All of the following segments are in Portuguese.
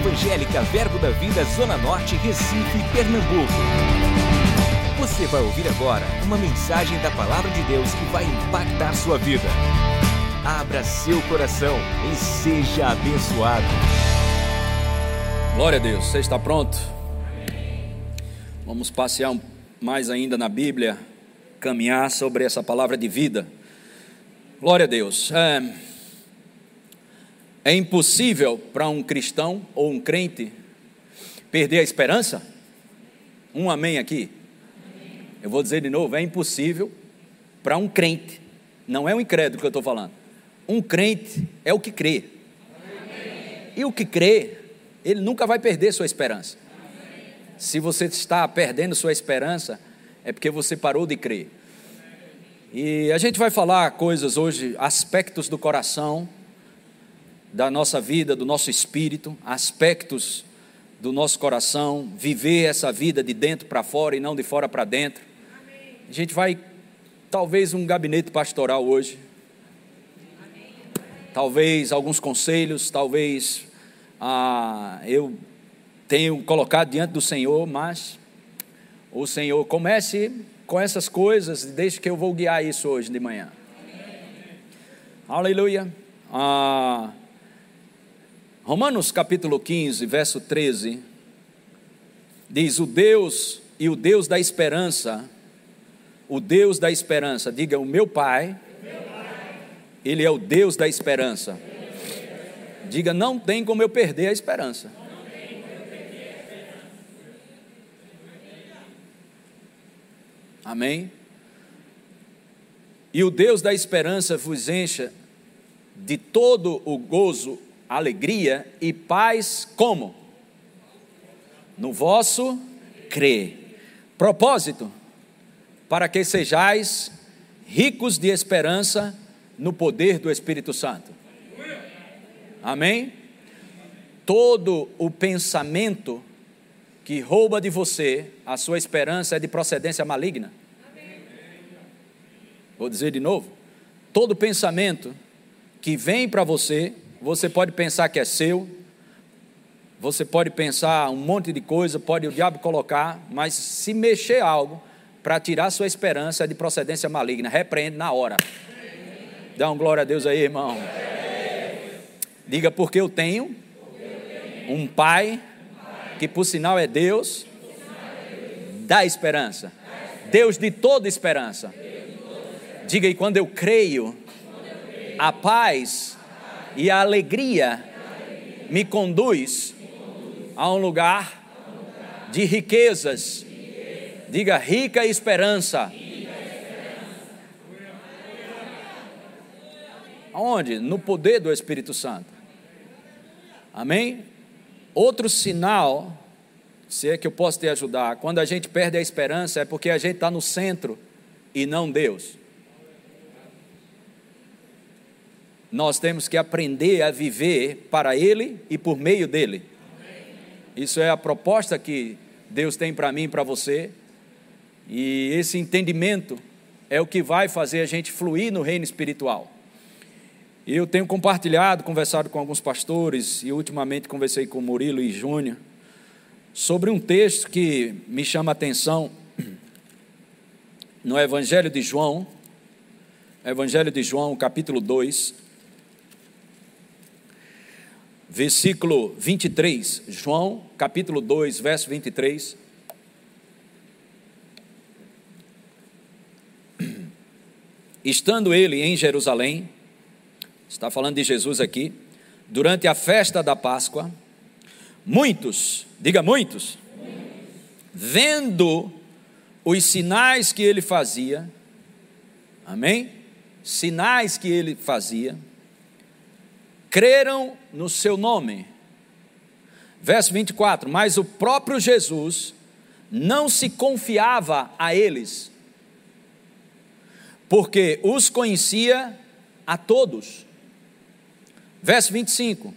Evangélica Verbo da Vida Zona Norte, Recife, Pernambuco. Você vai ouvir agora uma mensagem da Palavra de Deus que vai impactar sua vida. Abra seu coração e seja abençoado. Glória a Deus, você está pronto? Vamos passear mais ainda na Bíblia, caminhar sobre essa palavra de vida. Glória a Deus. É, é impossível para um cristão ou um crente perder a esperança? Um amém aqui? Eu vou dizer de novo: é impossível para um crente, não é um incrédulo que eu estou falando. Um crente é o que crê. E o que crê, ele nunca vai perder sua esperança. Se você está perdendo sua esperança, é porque você parou de crer. E a gente vai falar coisas hoje, aspectos do coração da nossa vida, do nosso espírito, aspectos do nosso coração, viver essa vida de dentro para fora e não de fora para dentro. A gente vai, talvez, um gabinete pastoral hoje. Talvez alguns conselhos, talvez ah, eu tenho colocado diante do Senhor, mas o Senhor comece com essas coisas deixe que eu vou guiar isso hoje de manhã. Aleluia. Ah, Romanos capítulo 15, verso 13, diz: O Deus e o Deus da esperança, o Deus da esperança, diga o meu Pai, Ele é o Deus da esperança. Diga, não tem como eu perder a esperança. Amém? E o Deus da esperança vos encha de todo o gozo alegria e paz como? No vosso crer. Propósito, para que sejais ricos de esperança no poder do Espírito Santo. Amém? Todo o pensamento que rouba de você a sua esperança é de procedência maligna. Vou dizer de novo: todo pensamento que vem para você você pode pensar que é seu, você pode pensar um monte de coisa, pode o diabo colocar, mas se mexer algo para tirar sua esperança de procedência maligna, repreende na hora. Dá um glória a Deus aí, irmão. Diga porque eu tenho um pai que por sinal é Deus da esperança. Deus de toda esperança. Diga aí quando eu creio, a paz e a alegria me conduz a um lugar de riquezas. Diga rica esperança. Aonde? No poder do Espírito Santo. Amém? Outro sinal, se é que eu posso te ajudar, quando a gente perde a esperança é porque a gente está no centro e não Deus. Nós temos que aprender a viver para Ele e por meio dele. Isso é a proposta que Deus tem para mim e para você. E esse entendimento é o que vai fazer a gente fluir no reino espiritual. Eu tenho compartilhado, conversado com alguns pastores e ultimamente conversei com Murilo e Júnior sobre um texto que me chama a atenção no Evangelho de João, Evangelho de João, capítulo 2, versículo 23, João, capítulo 2, verso 23. Estando ele em Jerusalém, está falando de Jesus aqui, durante a festa da Páscoa, muitos, diga muitos, vendo os sinais que ele fazia, amém? Sinais que ele fazia, creram no seu nome. Verso 24: Mas o próprio Jesus não se confiava a eles, porque os conhecia a todos. Verso 25: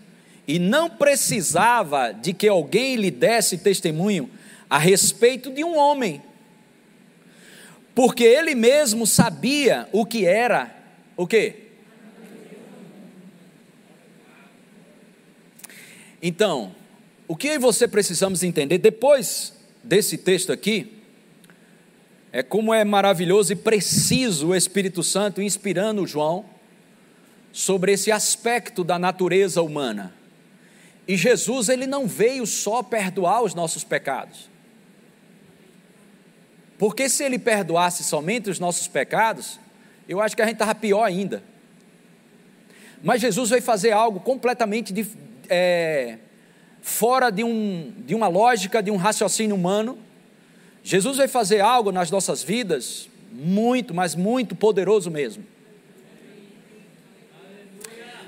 E não precisava de que alguém lhe desse testemunho a respeito de um homem, porque ele mesmo sabia o que era o que? Então, o que você precisamos entender depois desse texto aqui é como é maravilhoso e preciso o Espírito Santo inspirando João sobre esse aspecto da natureza humana. E Jesus, ele não veio só perdoar os nossos pecados. Porque se ele perdoasse somente os nossos pecados, eu acho que a gente estava pior ainda. Mas Jesus veio fazer algo completamente de, é, fora de, um, de uma lógica, de um raciocínio humano, Jesus vai fazer algo nas nossas vidas muito, mas muito poderoso mesmo.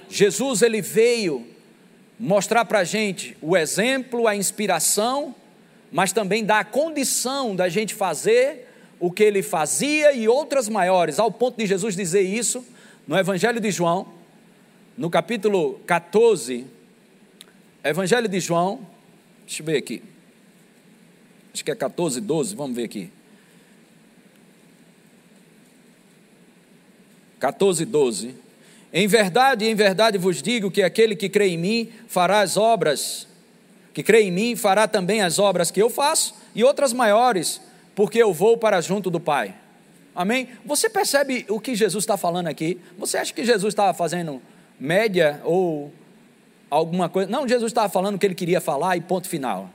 Jesus ele veio mostrar para a gente o exemplo, a inspiração, mas também dar a condição da gente fazer o que ele fazia e outras maiores, ao ponto de Jesus dizer isso no Evangelho de João, no capítulo 14, Evangelho de João, deixa eu ver aqui acho que é 14, 12, vamos ver aqui. 14, 12. Em verdade, em verdade vos digo que aquele que crê em mim fará as obras, que crê em mim fará também as obras que eu faço e outras maiores, porque eu vou para junto do Pai. Amém? Você percebe o que Jesus está falando aqui? Você acha que Jesus estava fazendo média ou alguma coisa? Não, Jesus estava falando o que ele queria falar e ponto final.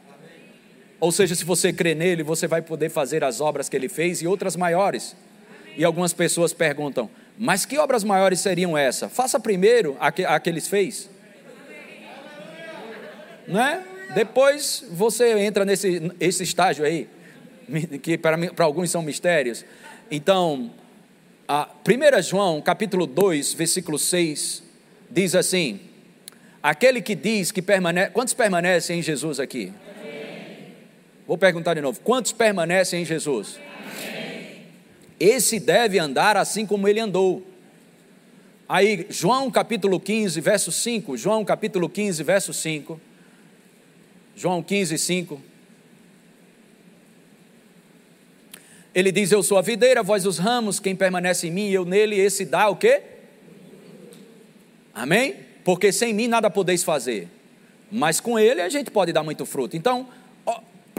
Ou seja, se você crê nele, você vai poder fazer as obras que ele fez e outras maiores. E algumas pessoas perguntam: mas que obras maiores seriam essas? Faça primeiro a que, a que eles fez. Né? Depois você entra nesse esse estágio aí, que para, para alguns são mistérios. Então, a 1 João, capítulo 2, versículo 6, diz assim: Aquele que diz que permanece. Quantos permanecem em Jesus aqui? Vou perguntar de novo: quantos permanecem em Jesus? Amém. Esse deve andar assim como ele andou. Aí, João capítulo 15, verso 5. João capítulo 15, verso 5. João 15, 5. Ele diz: Eu sou a videira, vós os ramos, quem permanece em mim e eu nele, esse dá o quê? Amém? Porque sem mim nada podeis fazer, mas com ele a gente pode dar muito fruto. Então,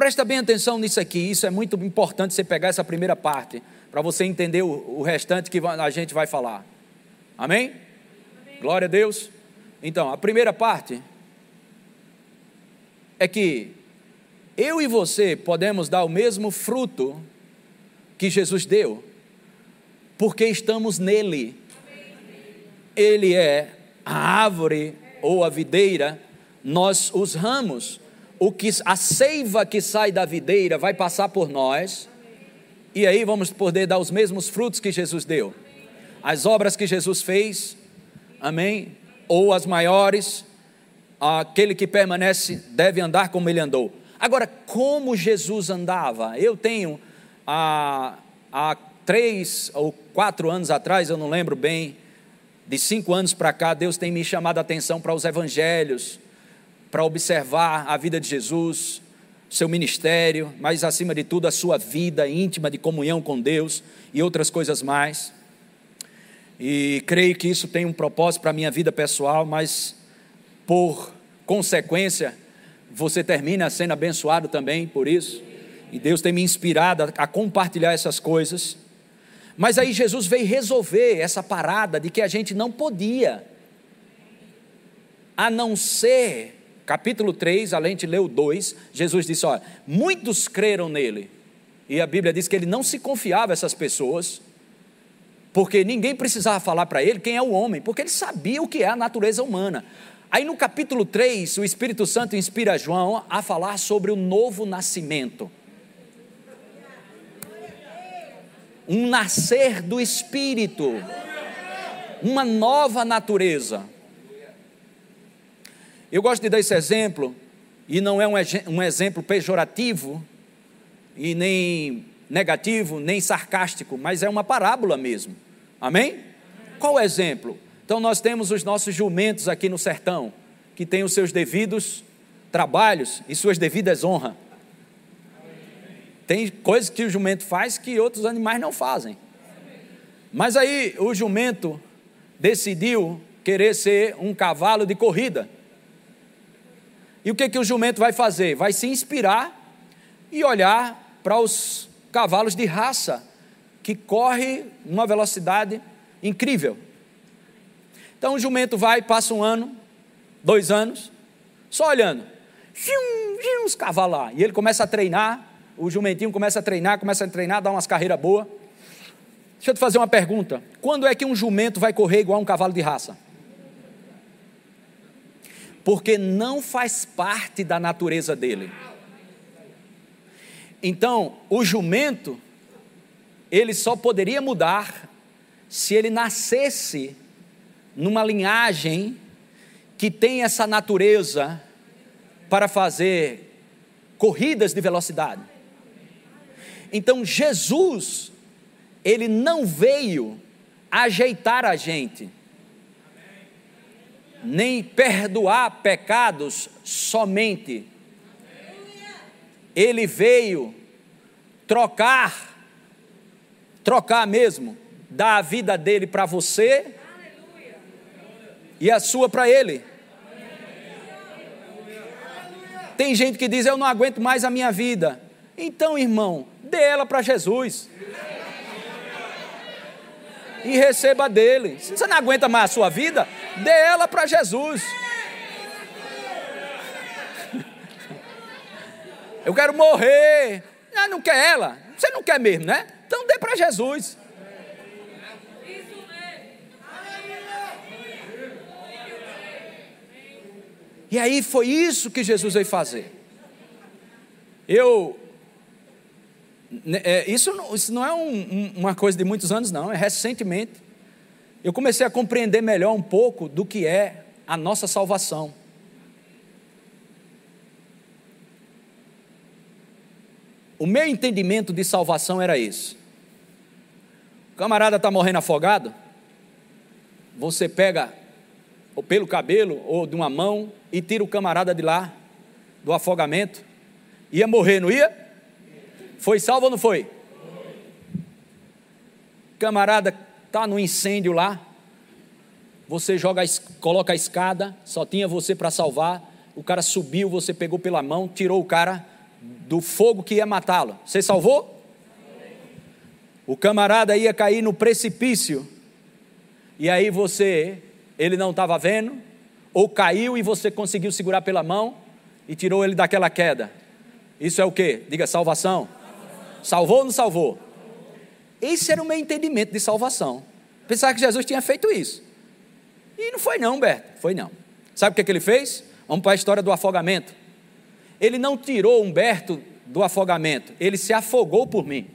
Presta bem atenção nisso aqui, isso é muito importante você pegar essa primeira parte, para você entender o, o, restante que a gente vai falar. Amém? Amém? Glória a Deus. Então, a primeira parte é que eu e você podemos dar o mesmo fruto que Jesus deu, porque estamos nele. Ele é a árvore ou a videira, nós os ramos o que a seiva que sai da videira vai passar por nós, e aí vamos poder dar os mesmos frutos que Jesus deu. As obras que Jesus fez, amém? Ou as maiores, aquele que permanece deve andar como ele andou. Agora, como Jesus andava? Eu tenho há, há três ou quatro anos atrás, eu não lembro bem, de cinco anos para cá, Deus tem me chamado a atenção para os evangelhos, para observar a vida de Jesus, seu ministério, mas acima de tudo a sua vida íntima de comunhão com Deus e outras coisas mais. E creio que isso tem um propósito para a minha vida pessoal, mas por consequência, você termina sendo abençoado também por isso. E Deus tem me inspirado a, compartilhar essas coisas. Mas aí Jesus veio resolver essa parada de que a gente não podia, a não ser capítulo 3, além de ler o 2, Jesus disse: Olha, muitos creram nele. E a Bíblia diz que ele não se confiava essas pessoas, porque ninguém precisava falar para ele quem é o homem, porque ele sabia o que é a natureza humana. Aí no capítulo 3, o Espírito Santo inspira João a falar sobre o novo nascimento. Um nascer do Espírito, uma nova natureza. Eu gosto de dar esse exemplo, e não é um, exemplo pejorativo, e nem negativo, nem sarcástico, mas é uma parábola mesmo. Amém? Qual o exemplo? Então nós temos os nossos jumentos aqui no sertão, que têm os seus devidos trabalhos e suas devidas honras. Tem coisas que o jumento faz que outros animais não fazem. Mas aí o jumento decidiu querer ser um cavalo de corrida. E o que, que o jumento vai fazer? Vai se inspirar e olhar para os cavalos de raça que corre numa velocidade incrível. Então o jumento vai, passa um ano, dois anos, só olhando. Uns cavalos lá. E ele começa a treinar, o jumentinho começa a treinar, começa a treinar, dá umas carreiras boas. Deixa eu te fazer uma pergunta. Quando é que um jumento vai correr igual um cavalo de raça? Porque não faz parte da natureza dele. Então, o jumento, ele só poderia mudar se ele nascesse numa linhagem que tem essa natureza para fazer corridas de velocidade. Então Jesus, ele não veio ajeitar a gente, nem perdoar pecados somente. Ele veio trocar, trocar mesmo, dar a vida dele para você e a sua para ele. Tem gente que diz: Eu não aguento mais a minha vida. Então, irmão, dê ela para Jesus. E receba dele. Se você não aguenta mais a sua vida, dê ela para Jesus. Eu quero morrer. Ah, não quer ela? Você não quer mesmo, né? Então dê para Jesus. E aí foi isso que Jesus veio fazer. Eu. Né, é, isso, não, isso não é um, uma coisa de muitos anos, não, é recentemente. Eu comecei a compreender melhor um pouco do que é a nossa salvação. O meu entendimento de salvação era esse. O camarada está morrendo afogado, você pega ou pelo cabelo ou de uma mão e tira o camarada de lá, do afogamento. Ia morrer, não ia? Foi salvo ou não foi? Camarada está no incêndio lá, você joga, coloca a escada, só tinha você para salvar. O cara subiu, você pegou pela mão, tirou o cara do fogo que ia matá-lo. Você salvou? O camarada ia cair no precipício. E aí você, ele não estava vendo, ou caiu e você conseguiu segurar pela mão e tirou ele daquela queda. Isso é o que? Diga salvação. Salvou ou não salvou? Esse era o meu entendimento de salvação. Pensar que Jesus tinha feito isso. E não foi não, Humberto. Foi não. Sabe o que, que ele fez? Vamos para a história do afogamento. Ele não tirou Humberto do afogamento, ele se afogou por mim.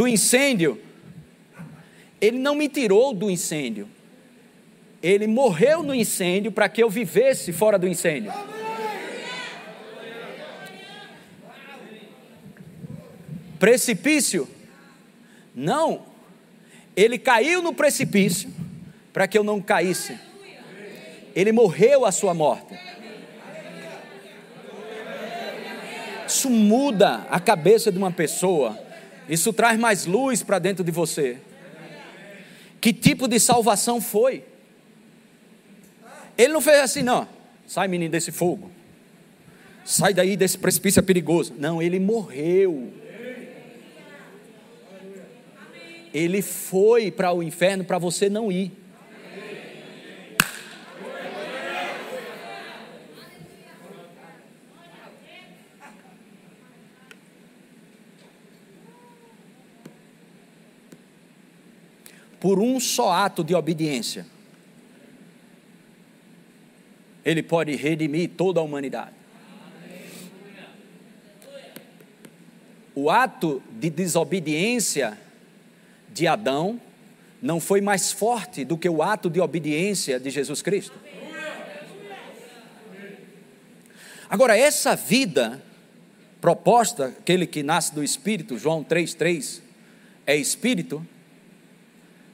do incêndio, ele não me tirou do incêndio. Ele morreu no incêndio para que eu vivesse fora do incêndio. Precipício? Não. Ele caiu no precipício para que eu não caísse. Ele morreu a sua morte. Isso muda a cabeça de uma pessoa isso traz mais luz para dentro de você. Que tipo de salvação foi? Ele não fez assim, não. Sai, menino, desse fogo. Sai daí desse precipício perigoso. Não, ele morreu. Ele foi para o inferno para você não ir. por um só ato de obediência, Ele pode redimir toda a humanidade. O ato de desobediência de Adão não foi mais forte do que o ato de obediência de Jesus Cristo. Agora, essa vida proposta, aquele que nasce do Espírito, João 3,3, é Espírito,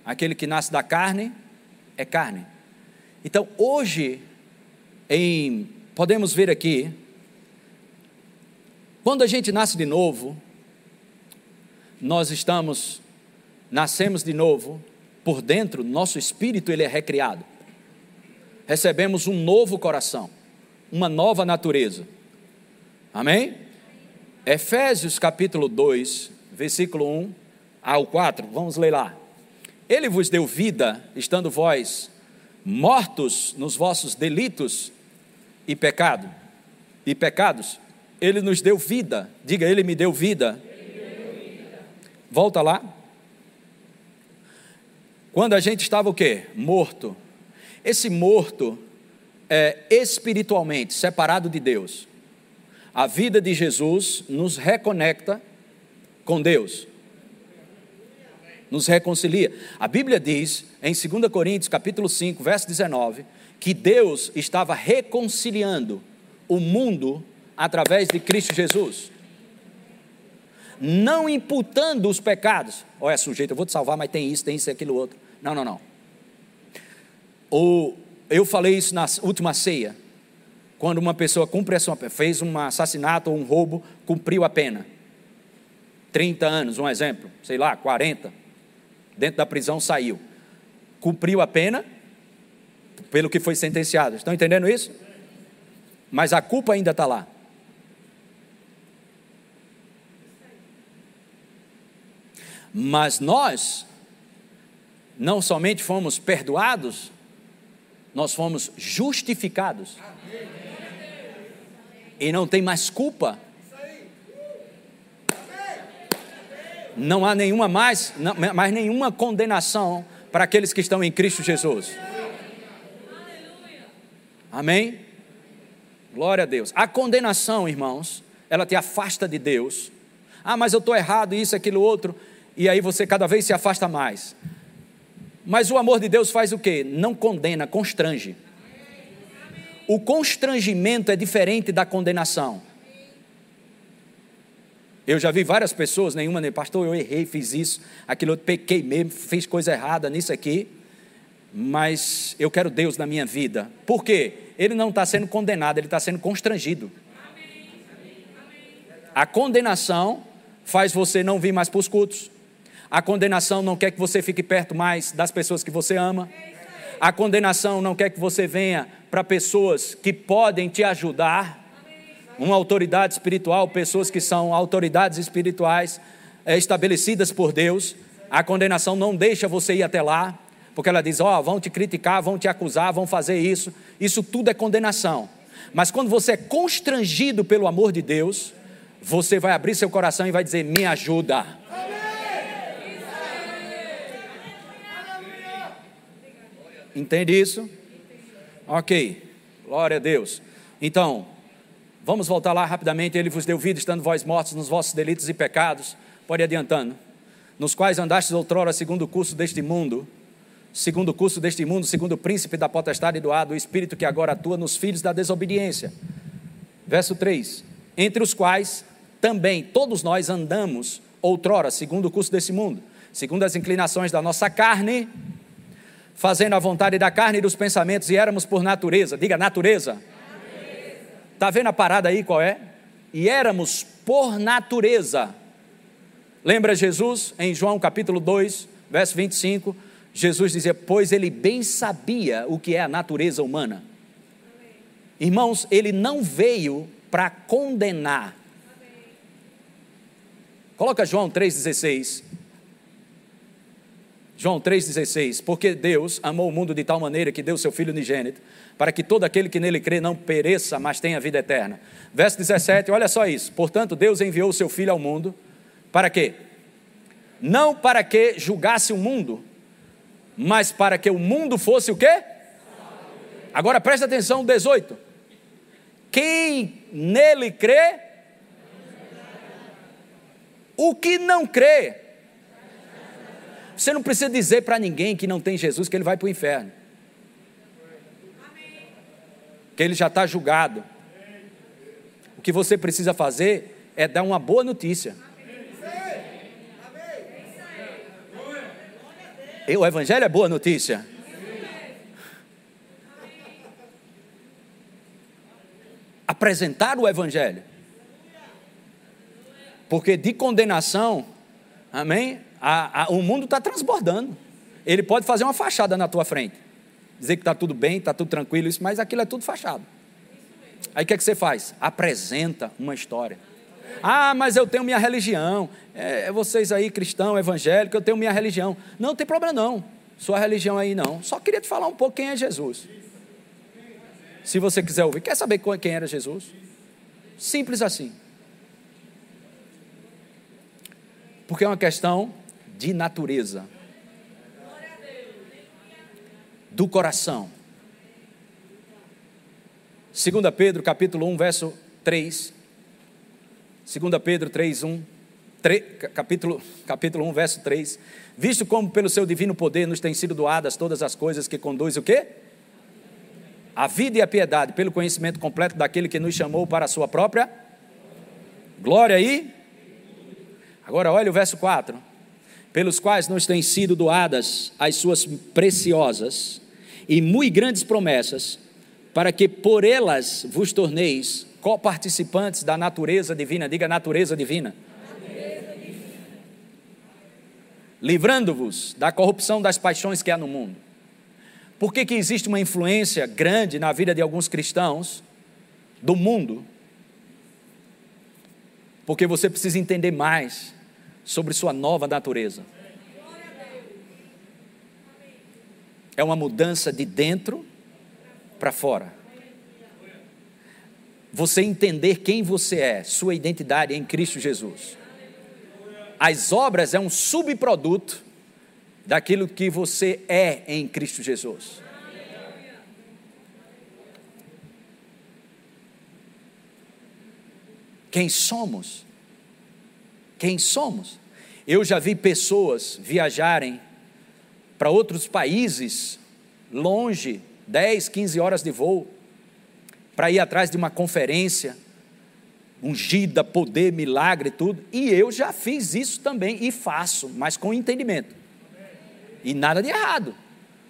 Aquele que nasce da carne é carne. Então, hoje, em, podemos ver aqui, quando a gente nasce de novo, nós estamos, nascemos de novo, por dentro, nosso espírito ele é recriado. Recebemos um novo coração, uma nova natureza. Amém? Efésios capítulo 2, versículo 1 ao 4, vamos ler lá. Ele vos deu vida, estando vós mortos nos vossos delitos e pecado e pecados. Ele nos deu vida. Diga, ele me deu vida. Volta lá. Quando a gente estava o quê? Morto. Esse morto é espiritualmente separado de Deus. A vida de Jesus nos reconecta com Deus. Nos reconcilia. A Bíblia diz em 2 Coríntios, capítulo 5, verso 19, que Deus estava reconciliando o mundo através de Cristo Jesus. Não imputando os pecados. Olha, sujeito, eu vou te salvar, mas tem isso, tem isso aquilo outro. Não, não, não. O, eu falei isso na última ceia. Quando uma pessoa cumpre a sua, fez um assassinato ou um roubo, cumpriu a pena. 30 anos, um exemplo, sei lá, 40. Dentro da prisão saiu. Cumpriu a pena pelo que foi sentenciado. Estão entendendo isso? Mas a culpa ainda está lá. Mas nós não somente fomos perdoados, nós fomos justificados. E não tem mais culpa. Não há nenhuma mais, mais nenhuma condenação para aqueles que estão em Cristo Jesus. Amém? Glória a Deus. A condenação, irmãos, ela te afasta de Deus. Ah, mas eu estou errado, isso, aquilo, outro. E aí você cada vez se afasta mais. Mas o amor de Deus faz o quê? Não condena, constrange. O constrangimento é diferente da condenação. Eu já vi várias pessoas, nenhuma nem pastor, eu errei, fiz isso, aquilo, eu pequei mesmo, fiz coisa errada nisso aqui, mas eu quero Deus na minha vida. Por quê? Ele não está sendo condenado, ele está sendo constrangido. A condenação faz você não vir mais para os cultos. A condenação não quer que você fique perto mais das pessoas que você ama. A condenação não quer que você venha para pessoas que podem te ajudar. Uma autoridade espiritual, pessoas que são autoridades espirituais é, estabelecidas por Deus. A condenação não deixa você ir até lá, porque ela diz: Ó, oh, vão te criticar, vão te acusar, vão fazer isso. Isso tudo é condenação. Mas quando você é constrangido pelo amor de Deus, você vai abrir seu coração e vai dizer: Me ajuda. Entende isso? Ok, glória a Deus. Então, vamos voltar lá rapidamente. Ele vos deu vida, estando vós mortos nos vossos delitos e pecados. Pode ir adiantando. Nos quais andastes outrora segundo o curso deste mundo, segundo o curso deste mundo, segundo o príncipe da potestade do ar, do espírito que agora atua nos filhos da desobediência. Verso 3: Entre os quais também todos nós andamos outrora, segundo o curso desse mundo, segundo as inclinações da nossa carne fazendo a vontade da carne e dos pensamentos, e éramos por natureza, diga natureza. Está vendo a parada aí qual é? E éramos por natureza. Lembra Jesus em João capítulo 2, verso 25? Jesus dizia: Pois ele bem sabia o que é a natureza humana. Irmãos, ele não veio para condenar. Coloca João 3,16. João 3,16: Porque Deus amou o mundo de tal maneira que deu seu Filho unigênito, para que todo aquele que nele crê não pereça, mas tenha vida eterna. Verso 17, olha só isso. Portanto, Deus enviou o seu Filho ao mundo, para quê? Não para que julgasse o mundo, mas para que o mundo fosse o quê? Agora presta atenção, 18. Quem nele crê, o que não crê, você não precisa dizer para ninguém que não tem Jesus que ele vai para o inferno. Que ele já está julgado. O que você precisa fazer é dar uma boa notícia. O Evangelho é boa notícia. Apresentar o Evangelho. Porque de condenação, amém? a, a, o mundo está transbordando. Ele pode fazer uma fachada na tua frente, dizer que está tudo bem, está tudo tranquilo, isso, mas aquilo é tudo fachada. Aí o que, é que você faz? Apresenta uma história. Ah, mas eu tenho minha religião. É, é vocês aí, cristão, evangélico, eu tenho minha religião. Não, tem problema não. Sua religião aí não. Só queria te falar um pouco quem é Jesus. Se você quiser ouvir. Quer saber quem era Jesus? Simples assim. Porque é uma questão de natureza. Do coração. 2 Pedro, capítulo 1, verso 3. 2 Pedro 3, 1. 3, capítulo, capítulo 1, verso 3. Visto como pelo seu divino poder nos têm sido doadas todas as coisas que conduzem o quê? A vida e a piedade, pelo conhecimento completo daquele que nos chamou para a sua própria glória aí. Agora olha o verso 4. Pelos quais nos têm sido doadas as suas preciosas e muito grandes promessas, para que por elas vos torneis coparticipantes da natureza divina. Diga natureza divina. Livrando-vos da corrupção das paixões que há no mundo. Por que, que existe uma influência grande na vida de alguns cristãos do mundo? Porque você precisa entender mais sobre sua nova natureza. É uma mudança de dentro para fora. Você entender quem você é, sua identidade em Cristo Jesus. As obras é um subproduto daquilo que você é em Cristo Jesus. Quem somos? Quem somos? Eu já vi pessoas viajarem para outros países, longe, 10, 15 horas de voo, para ir atrás de uma conferência, ungida, poder, milagre, tudo. E eu já fiz isso também e faço, mas com entendimento. E nada de errado.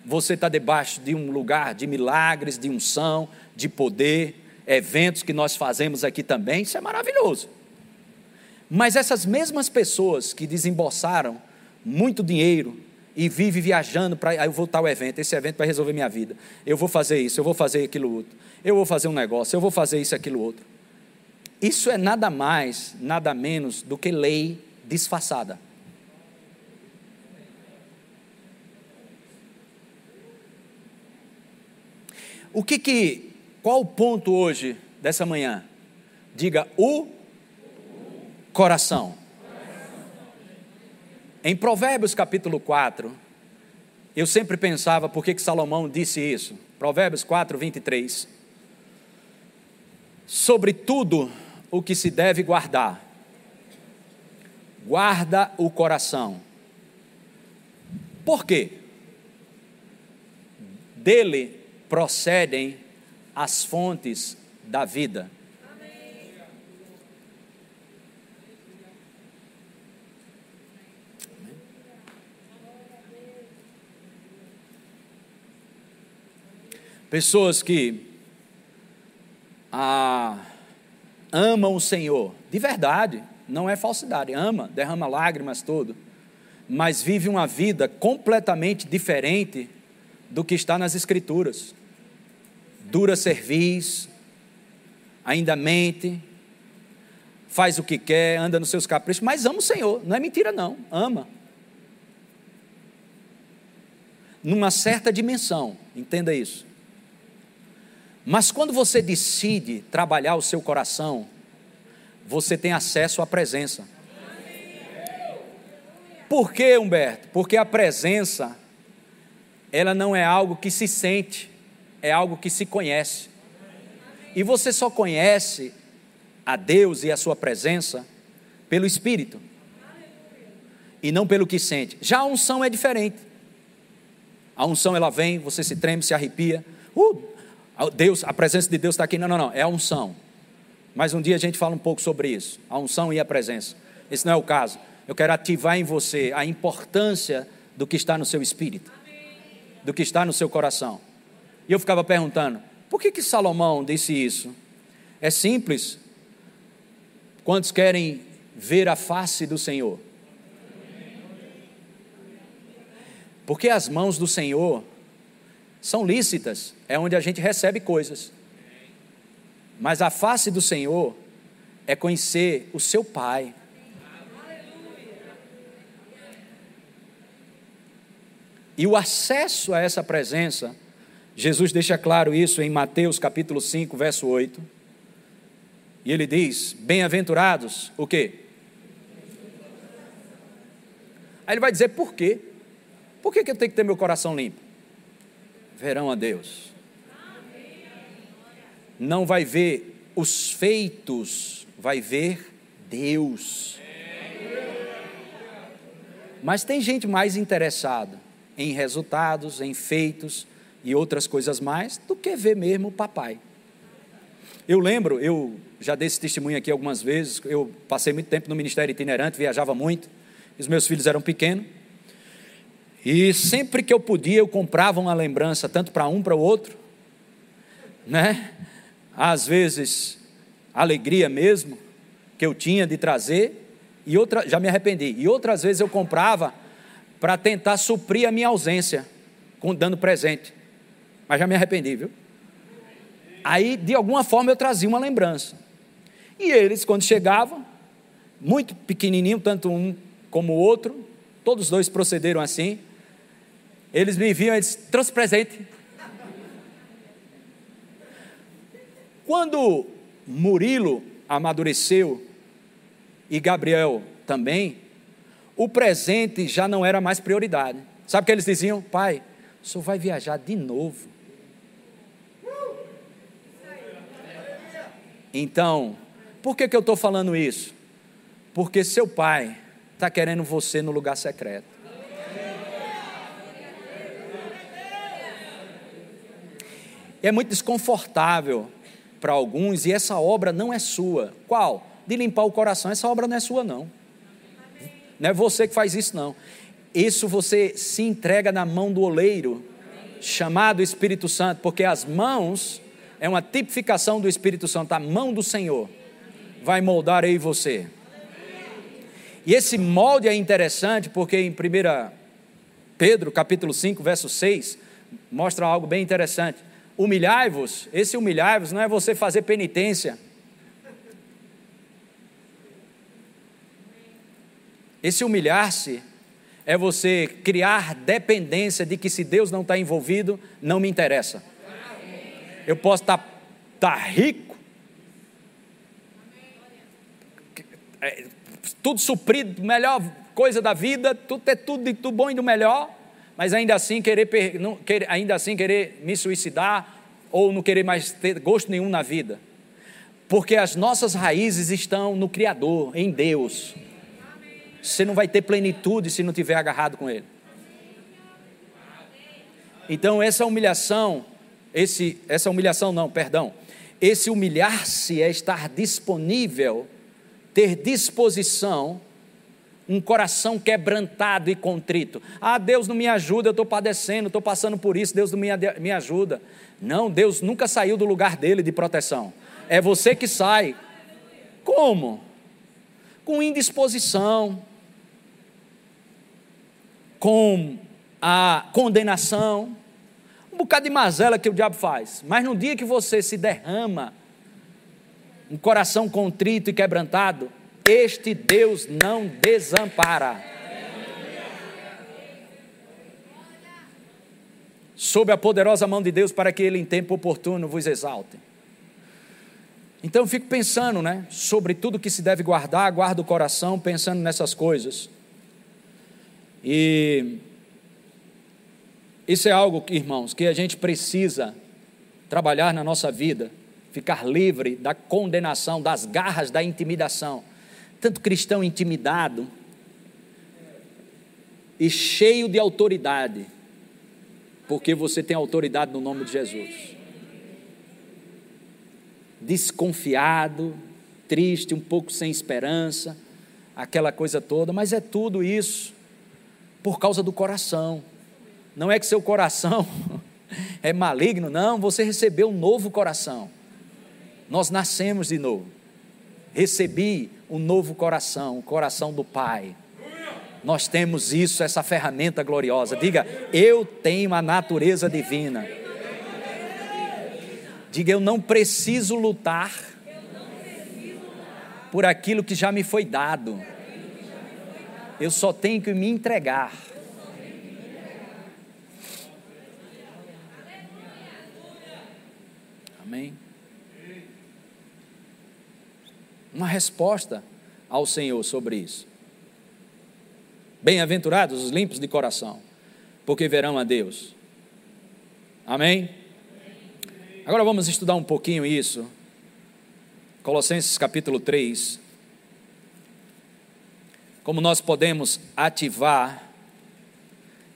Você está debaixo de um lugar de milagres, de unção, de poder, eventos que nós fazemos aqui também, isso é maravilhoso. Mas essas mesmas pessoas que desembolsaram muito dinheiro, e vive viajando para. eu vou tal evento, esse evento vai resolver minha vida. Eu vou fazer isso, eu vou fazer aquilo outro. Eu vou fazer um negócio, eu vou fazer isso, aquilo outro. Isso é nada mais, nada menos do que lei disfarçada. O que que, qual o ponto hoje dessa manhã? Diga o coração. Em Provérbios capítulo 4, eu sempre pensava por que, que Salomão disse isso. Provérbios 4, 23. Sobre tudo o que se deve guardar, guarda o coração. Por quê? Dele procedem as fontes da vida. Pessoas que ah, amam o Senhor, de verdade, não é falsidade, ama, derrama lágrimas, tudo, mas vive uma vida completamente diferente do que está nas Escrituras. Dura cerviz, ainda mente, faz o que quer, anda nos seus caprichos, mas ama o Senhor, não é mentira, não, ama. Numa certa dimensão, entenda isso. Mas quando você decide trabalhar o seu coração, você tem acesso à presença. Por que, Humberto? Porque a presença, ela não é algo que se sente, é algo que se conhece. E você só conhece a Deus e a sua presença pelo Espírito, e não pelo que sente. Já a unção é diferente. A unção ela vem, você se treme, se arrepia. Uh, Deus, a presença de Deus está aqui. Não, não, não, é a unção. Mas um dia a gente fala um pouco sobre isso, a unção e a presença. Esse não é o caso. Eu quero ativar em você a importância do que está no seu espírito, do que está no seu coração. E eu ficava perguntando, por que que Salomão disse isso? É simples. Quantos querem ver a face do Senhor? Porque as mãos do Senhor são lícitas, é onde a gente recebe coisas. Mas a face do Senhor é conhecer o seu Pai. E o acesso a essa presença, Jesus deixa claro isso em Mateus capítulo 5, verso 8. E ele diz: Bem-aventurados, o quê? Aí ele vai dizer por quê? Por que, que eu tenho que ter meu coração limpo? Verão a Deus. Não vai ver os feitos, vai ver Deus. Mas tem gente mais interessada em resultados, em feitos e outras coisas mais, do que ver mesmo o papai. Eu lembro, eu já dei esse testemunho aqui algumas vezes, eu passei muito tempo no ministério itinerante, viajava muito, os meus filhos eram pequenos, e sempre que eu podia, eu comprava uma lembrança, tanto para um para o outro, né? Às vezes, alegria mesmo, que eu tinha de trazer, e outra, já me arrependi, e outras vezes eu comprava para tentar suprir a minha ausência, dando presente. Mas já me arrependi, viu? Aí, de alguma forma, eu trazia uma lembrança. E eles, quando chegavam, muito pequenininho, tanto um como o outro, todos os dois procederam assim. Eles me viam e trouxe presente. Quando Murilo amadureceu e Gabriel também, o presente já não era mais prioridade. Sabe o que eles diziam? Pai, o senhor vai viajar de novo. Então, por que, que eu estou falando isso? Porque seu pai está querendo você no lugar secreto. É muito desconfortável para alguns e essa obra não é sua. Qual? De limpar o coração. Essa obra não é sua, não. Não é você que faz isso, não. Isso você se entrega na mão do oleiro, chamado Espírito Santo, porque as mãos é uma tipificação do Espírito Santo, a mão do Senhor vai moldar aí você. E esse molde é interessante porque em 1 Pedro, capítulo 5, verso 6, mostra algo bem interessante. Humilhai-vos, esse humilhai-vos não é você fazer penitência, Esse humilhar-se é você criar dependência de que se Deus não está envolvido, não me interessa. Eu posso estar, estar rico, é, tudo suprido, melhor coisa da vida, tudo ter tudo de tudo bom e do melhor, mas ainda assim querer, não, querer, ainda assim querer me suicidar ou não querer mais ter gosto nenhum na vida. Porque as nossas raízes estão no Criador, em Deus. Você não vai ter plenitude se não tiver agarrado com Ele. Então, essa humilhação, esse, essa humilhação não, perdão, esse humilhar-se é estar disponível, ter disposição, um coração quebrantado e contrito. Ah, Deus não me ajuda, eu estou padecendo, estou passando por isso, Deus não me, me ajuda. Não, Deus nunca saiu do lugar dele de proteção. É você que sai. Como? Com indisposição, com a condenação, um bocado de mazela que o diabo faz. Mas no dia que você se derrama, um coração contrito e quebrantado, este Deus não desampara. Sob a poderosa mão de Deus, para que Ele em tempo oportuno vos exalte. Então eu fico pensando, né, sobre tudo que se deve guardar, guarda o coração pensando nessas coisas. E isso é algo, irmãos, que a gente precisa trabalhar na nossa vida, ficar livre da condenação, das garras da intimidação. Tanto cristão intimidado e cheio de autoridade, porque você tem autoridade no nome de Jesus. Desconfiado, triste, um pouco sem esperança, aquela coisa toda, mas é tudo isso por causa do coração. Não é que seu coração é maligno, não, você recebeu um novo coração. Nós nascemos de novo. Recebi um novo coração, o coração do Pai. Nós temos isso, essa ferramenta gloriosa. Diga, eu tenho a natureza divina. Diga, eu não preciso lutar por aquilo que já me foi dado. Eu só tenho que me entregar. Amém? Uma resposta ao Senhor sobre isso. Bem-aventurados os limpos de coração, porque verão a Deus. Amém? Agora vamos estudar um pouquinho isso. Colossenses capítulo 3. Como nós podemos ativar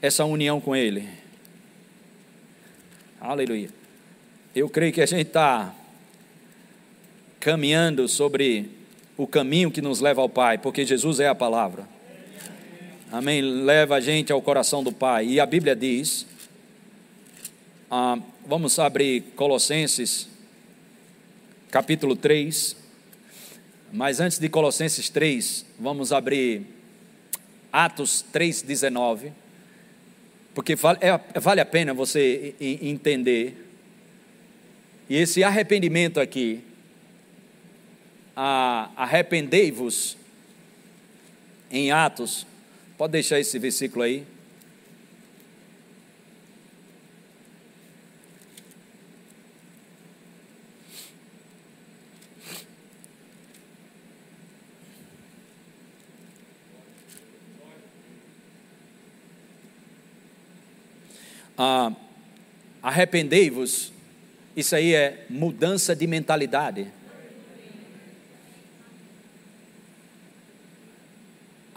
essa união com Ele. Aleluia. Eu creio que a gente está caminhando sobre o caminho que nos leva ao Pai, porque Jesus é a palavra. Amém? Leva a gente ao coração do Pai. E a Bíblia diz, ah, vamos abrir Colossenses, capítulo 3. Mas antes de Colossenses 3, vamos abrir Atos 3,19. Porque vale, é, vale a pena você entender. E esse arrependimento aqui arrependei-vos em Atos. Pode deixar esse versículo aí. Ah, arrependei-vos, isso aí é mudança de mentalidade.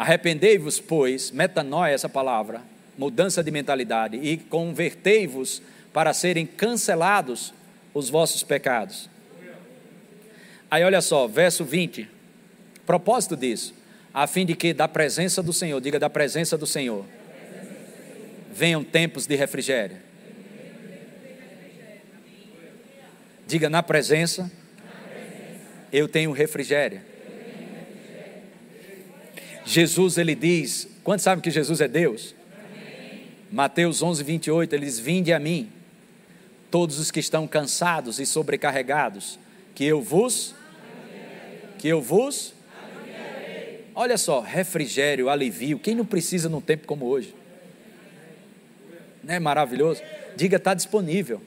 Arrependei-vos, pois, metanoia essa palavra, mudança de mentalidade, e convertei-vos para serem cancelados os vossos pecados. Aí olha só, verso 20. Propósito disso, a fim de que da presença do Senhor, diga da presença do Senhor, venham tempos de refrigério. Diga na presença, eu tenho refrigério. Jesus ele diz, quantos sabem que Jesus é Deus? Amém. Mateus 11, 28, ele diz: Vinde a mim, todos os que estão cansados e sobrecarregados, que eu vos, que eu vos, olha só, refrigério, alivio, quem não precisa num tempo como hoje? Não é maravilhoso? Diga, está disponível.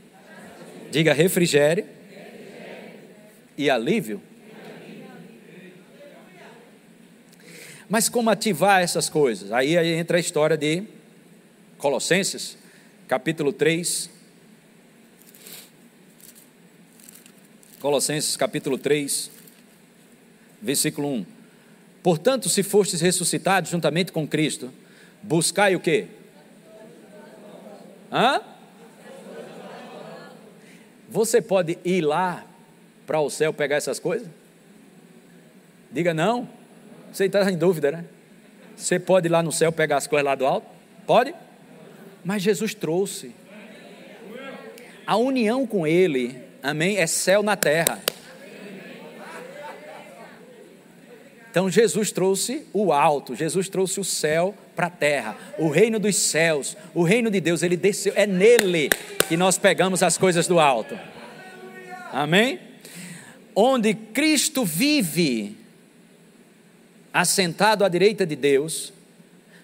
Diga refrigério e alívio Mas como ativar essas coisas? Aí, entra a história de Colossenses, capítulo 3. Colossenses, capítulo 3, versículo 1. Portanto, se fostes ressuscitados juntamente com Cristo, buscai o quê? Hã? Você pode ir lá para o céu pegar essas coisas? Diga não. Você está em dúvida, né? Você pode ir lá no céu pegar as coisas lá do alto? Pode? Mas Jesus trouxe. A união com Ele, amém? É céu na terra. Então Jesus trouxe o alto, Jesus trouxe o céu para a terra, o reino dos céus, o reino de Deus, ele desceu, é nele que nós pegamos as coisas do alto. Amém? Onde Cristo vive, assentado à direita de Deus.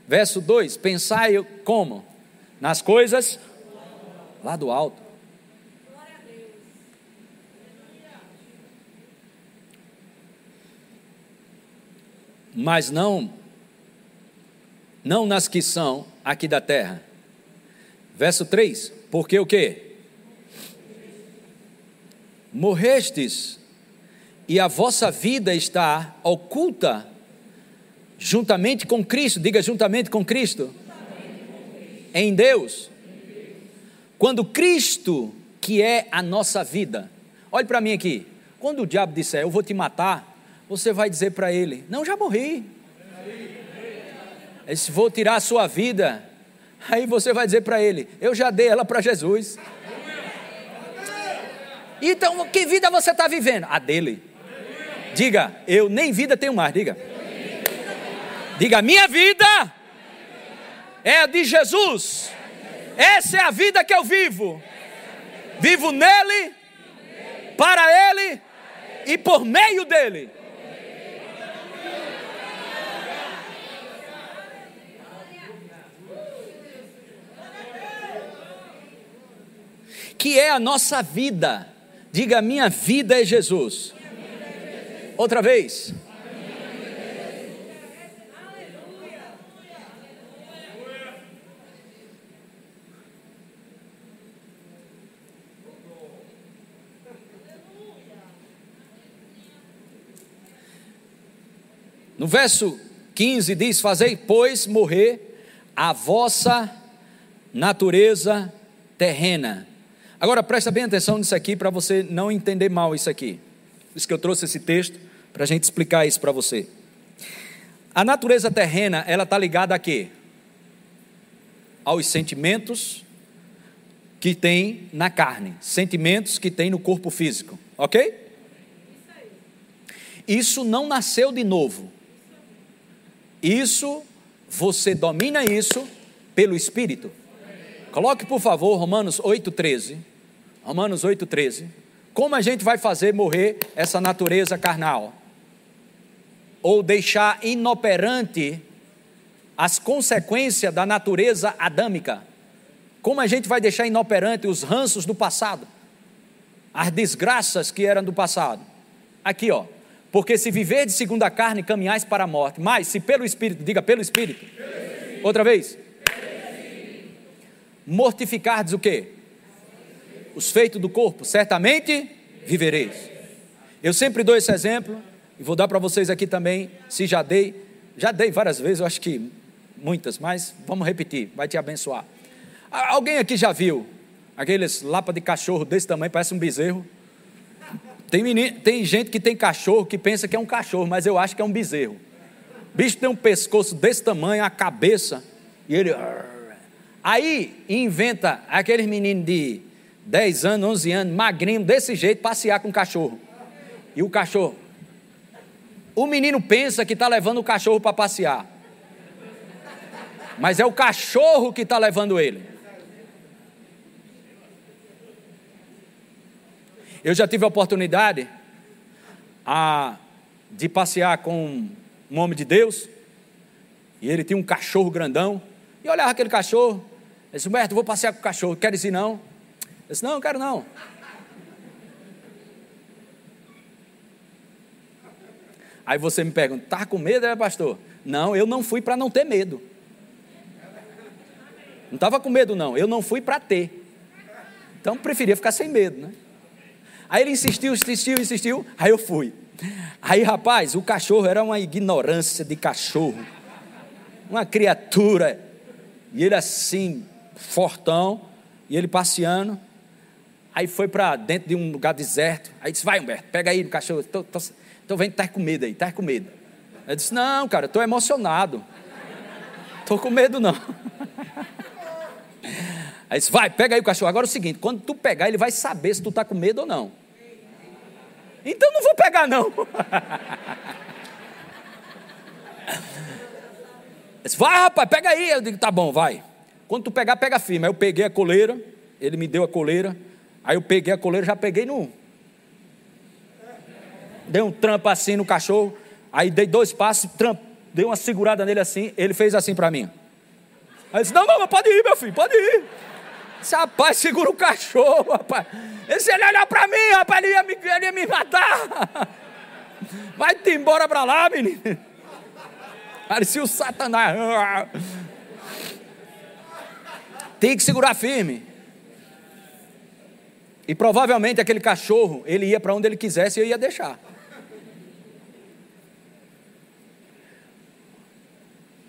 Verso 2: Pensai como? Nas coisas lá do alto. Mas não não nas que são aqui da terra. Verso 3: Porque o que? Morrestes, e a vossa vida está oculta juntamente com Cristo, diga juntamente com Cristo, em Deus. Quando Cristo, que é a nossa vida, olhe para mim aqui, quando o diabo disser, eu vou te matar, você vai dizer para ele, não, já morri. Ele vou tirar a sua vida. Aí você vai dizer para ele, eu já dei ela para Jesus. Então, que vida você está vivendo? A dele. Diga, eu nem vida tenho mais, diga. Diga, minha vida É a de Jesus. Essa é a vida que eu vivo. Vivo nele, para ele e por meio dele. Que é a nossa vida. Diga, minha vida é Jesus. Outra vez. No verso 15 diz: Fazei, pois, morrer a vossa natureza terrena. Agora presta bem atenção nisso aqui para você não entender mal isso aqui. Por isso que eu trouxe esse texto para a gente explicar isso para você. A natureza terrena, ela está ligada a quê? Aos sentimentos que tem na carne, sentimentos que tem no corpo físico, ok? Isso não nasceu de novo. Isso, você domina isso pelo Espírito. Coloque, por favor, Romanos 8,13. Romanos 8,13. Como a gente vai fazer morrer essa natureza carnal? Ou deixar inoperante as consequências da natureza adâmica? Como a gente vai deixar inoperante os ranços do passado? As desgraças que eram do passado? Aqui, ó. Porque se viver de segunda carne, caminhais para a morte. Mas se pelo Espírito, diga pelo Espírito. Pelo Espírito. Outra vez. Mortificardes o quê? Os feitos do corpo, certamente vivereis. Eu sempre dou esse exemplo, e vou dar para vocês aqui também, se já dei, já dei várias vezes, eu acho que muitas, mas vamos repetir, vai te abençoar. Alguém aqui já viu aqueles lapa de cachorro desse tamanho, parece um bezerro? Tem, menino, tem gente que tem cachorro que pensa que é um cachorro, mas eu acho que é um bezerro. Bicho tem um pescoço desse tamanho, a cabeça, e ele. Aí inventa aqueles meninos de 10 anos, 11 anos, magrinho, desse jeito, passear com o cachorro. E o cachorro. O menino pensa que está levando o cachorro para passear. Mas é o cachorro que está levando ele. Eu já tive a oportunidade a, de passear com um homem de Deus, e ele tinha um cachorro grandão, e eu olhava aquele cachorro, eu disse, Humberto, vou passear com o cachorro, quer ir não? Eu disse, não, não quero não. Aí você me pergunta, tá com medo, é pastor? Não, eu não fui para não ter medo. Não estava com medo, não, eu não fui para ter. Então preferia ficar sem medo, né? Aí ele insistiu, insistiu, insistiu, aí eu fui. Aí, rapaz, o cachorro era uma ignorância de cachorro. Uma criatura. E ele assim, fortão, e ele passeando. Aí foi para dentro de um lugar deserto. Aí disse: Vai, Humberto, pega aí no cachorro. Estou tô, tô vendo que tá com medo aí, tá com medo. Eu disse: Não, cara, estou emocionado. Estou com medo, não. Aí disse: Vai, pega aí o cachorro. Agora é o seguinte: quando tu pegar, ele vai saber se tu está com medo ou não. Então não vou pegar, não. Disse, vai, rapaz, pega aí. Eu digo, tá bom, vai. Quando tu pegar, pega firme. Aí eu peguei a coleira, ele me deu a coleira. Aí eu peguei a coleira, já peguei no. Dei um trampo assim no cachorro. Aí dei dois passos, trampo, dei uma segurada nele assim. Ele fez assim para mim. Aí disse: Não, não, pode ir, meu filho, pode ir. Esse rapaz segura o cachorro, rapaz. Esse ele olhar para mim, rapaz, ele ia, me, ele ia me matar. Vai-te embora para lá, menino. Parecia o Satanás. Tem que segurar firme. E provavelmente aquele cachorro, ele ia para onde ele quisesse e eu ia deixar.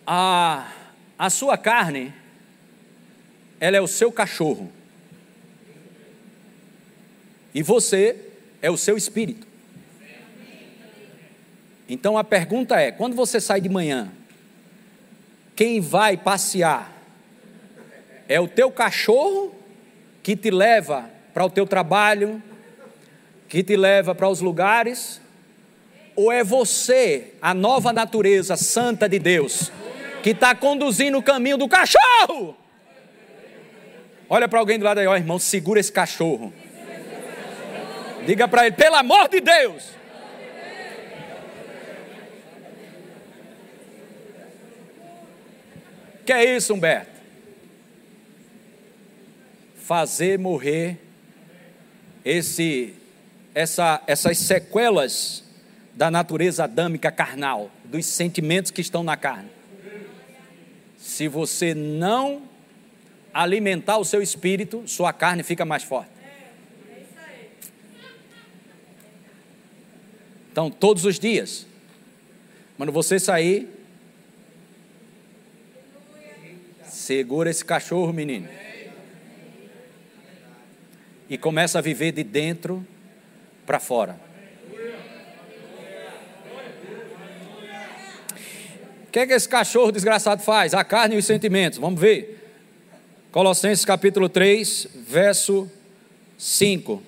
A, a sua carne ela é o seu cachorro. E você é o seu espírito. Então a pergunta é: quando você sai de manhã, quem vai passear? É o teu cachorro que te leva para o teu trabalho, que te leva para os lugares? Ou é você, a nova natureza santa de Deus, que está conduzindo o caminho do cachorro. Olha para alguém do lado aí, ó, irmão, segura esse cachorro. Diga para ele, pelo amor de Deus. Que é isso, Humberto? Fazer morrer esse, essa, essas sequelas da natureza adâmica carnal, dos sentimentos que estão na carne. Se você não alimentar o seu espírito, sua carne fica mais forte. Então, todos os dias, quando você sair, segura esse cachorro, menino. E começa a viver de dentro para fora. O que é que esse cachorro desgraçado faz? A carne e os sentimentos. Vamos ver. Colossenses capítulo 3, verso 5.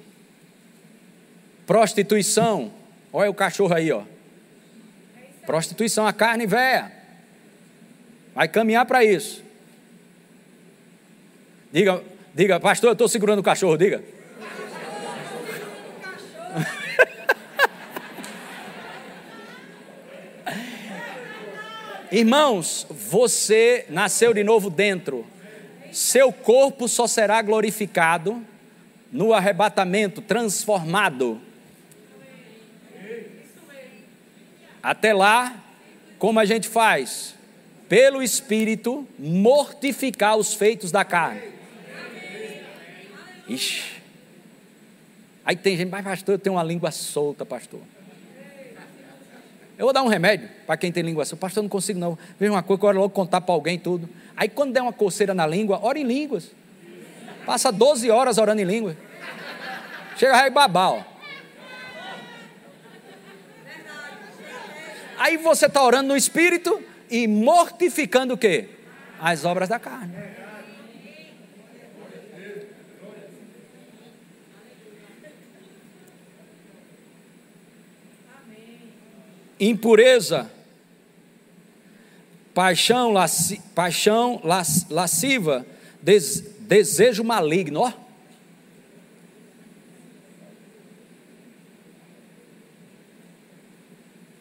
Prostituição. Olha o cachorro aí, ó. Prostituição, a carne velha. Vai caminhar para isso. Diga, diga, pastor, eu estou segurando o cachorro, diga. Irmãos, você nasceu de novo dentro seu corpo só será glorificado no arrebatamento, transformado. Até lá, como a gente faz? Pelo Espírito, mortificar os feitos da carne. Ixi. Aí tem gente, mas pastor, eu tenho uma língua solta, pastor. Eu vou dar um remédio para quem tem língua solta. Pastor, eu não consigo não. Veja uma coisa, eu quero logo contar para alguém tudo. Aí quando der uma coceira na língua, ora em línguas. Passa 12 horas orando em língua. Chega aí babá, ó. Aí você está orando no espírito e mortificando o quê? As obras da carne. Impureza paixão, lasci, paixão las, lasciva, des, desejo maligno. Ó.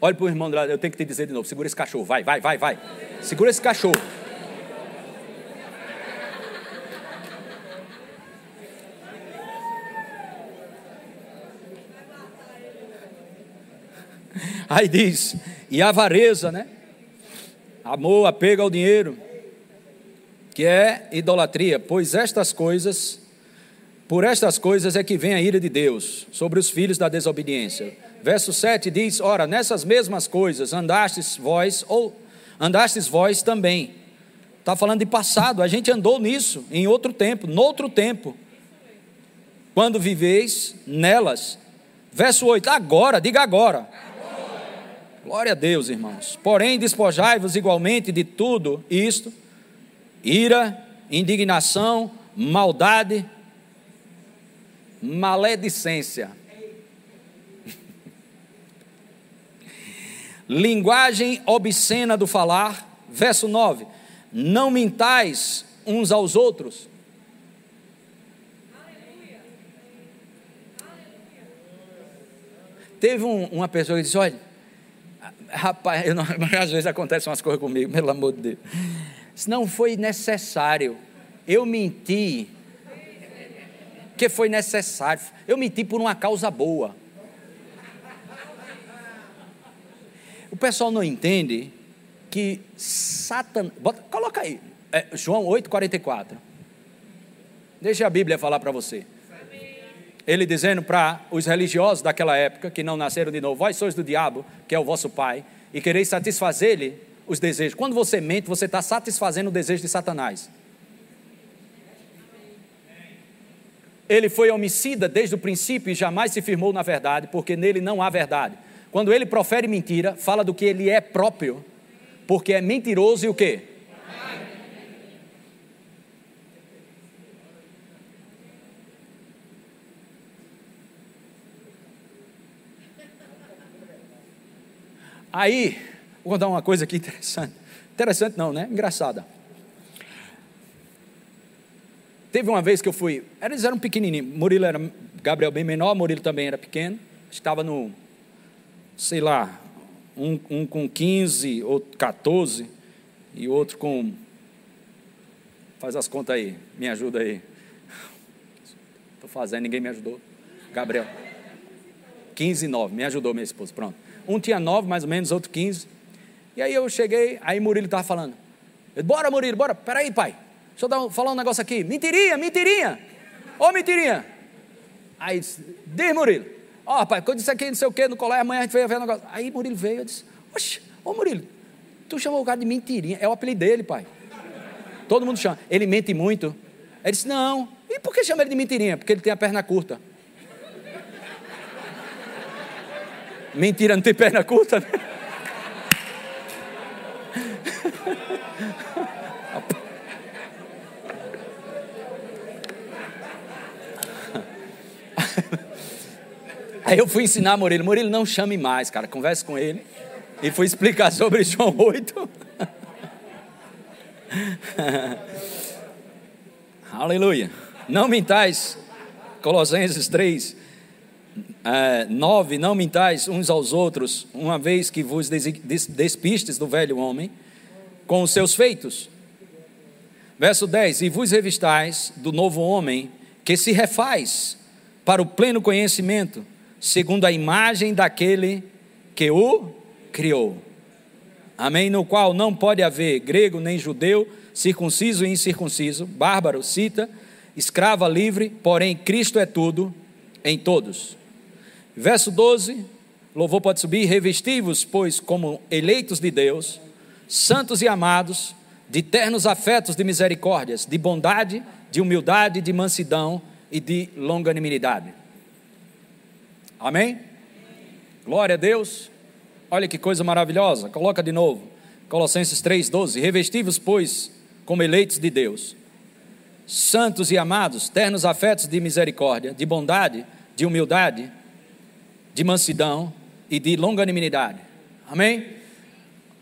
Olha para o irmão do lado, eu tenho que te dizer de novo: segura esse cachorro, vai, vai, vai, vai. Segura esse cachorro. Aí diz, e avareza, né? amor, apego ao dinheiro, que é idolatria, pois estas coisas, por estas coisas é que vem a ira de Deus sobre os filhos da desobediência. Verso 7 diz: Ora, nessas mesmas coisas andastes vós, ou andastes vós também. Está falando de passado, a gente andou nisso em outro tempo, noutro tempo. Quando viveis nelas. Verso 8, agora, diga agora Glória a Deus, irmãos. Porém, despojai-vos igualmente de tudo isto: ira, indignação, maldade, maledicência. Linguagem obscena do falar. Verso 9: Não mintais uns aos outros. Teve um, uma pessoa que disse: Olha Rapaz, não, às vezes acontecem umas coisas comigo, pelo amor de Deus. Se não foi necessário, eu menti, que foi necessário. Eu menti por uma causa boa. O pessoal não entende que Satanás. Coloca aí, é, João 8,44. Deixa a Bíblia falar para você. Ele dizendo para os religiosos daquela época, que não nasceram de novo, vós sois do diabo, que é o vosso pai, e quereis satisfazer-lhe os desejos. Quando você mente, você está satisfazendo o desejo de Satanás. Ele foi homicida desde o princípio e jamais se firmou na verdade, porque nele não há verdade. Quando ele profere mentira, fala do que ele é próprio, porque é mentiroso e o quê? Aí, vou contar uma coisa aqui interessante. Interessante não, né? Engraçada. Teve uma vez que eu fui, eles eram pequenininhos, Murilo era, Gabriel bem menor, Murilo também era pequeno, estava no, sei lá, um, um com 15, outro 14, e outro com, faz as contas aí, me ajuda aí. Estou fazendo, ninguém me ajudou. Gabriel. 15 e 9, me ajudou minha esposa, pronto. Um tinha 9 mais ou menos, outro 15. E aí eu cheguei, aí Murilo estava falando. Bora, Murilo, bora, peraí, pai. Deixa eu dar, falar um negócio aqui. Mentirinha, mentirinha. Ô, mentirinha. Aí, diz, Murilo. Ó, oh, pai, quando disse aqui não sei o que no colégio, amanhã a gente veio ver o negócio. Aí Murilo veio e disse: Oxe, ô Murilo, tu chamou o cara de mentirinha. É o apelido dele, pai. Todo mundo chama. Ele mente muito. Ele disse: Não. E por que chama ele de mentirinha? Porque ele tem a perna curta. Mentira, não tem perna curta? Né? Aí eu fui ensinar Murilo. Murilo, não chame mais, cara. Converse com ele. E fui explicar sobre João 8. Aleluia. Não mintais. Colossenses 3, é, 9. Não mintais uns aos outros, uma vez que vos despistes do velho homem com os seus feitos. Verso 10: E vos revistais do novo homem que se refaz para o pleno conhecimento segundo a imagem daquele que o criou. Amém? No qual não pode haver grego nem judeu, circunciso e incircunciso, bárbaro, cita, escrava livre, porém Cristo é tudo em todos. Verso 12, louvor pode subir, revesti-vos, pois, como eleitos de Deus, santos e amados, de ternos afetos de misericórdias, de bondade, de humildade, de mansidão e de longanimidade. Amém? Glória a Deus. Olha que coisa maravilhosa. Coloca de novo. Colossenses 3:12. Revestivos, pois, como eleitos de Deus, santos e amados, ternos afetos de misericórdia, de bondade, de humildade, de mansidão e de longanimidade. Amém?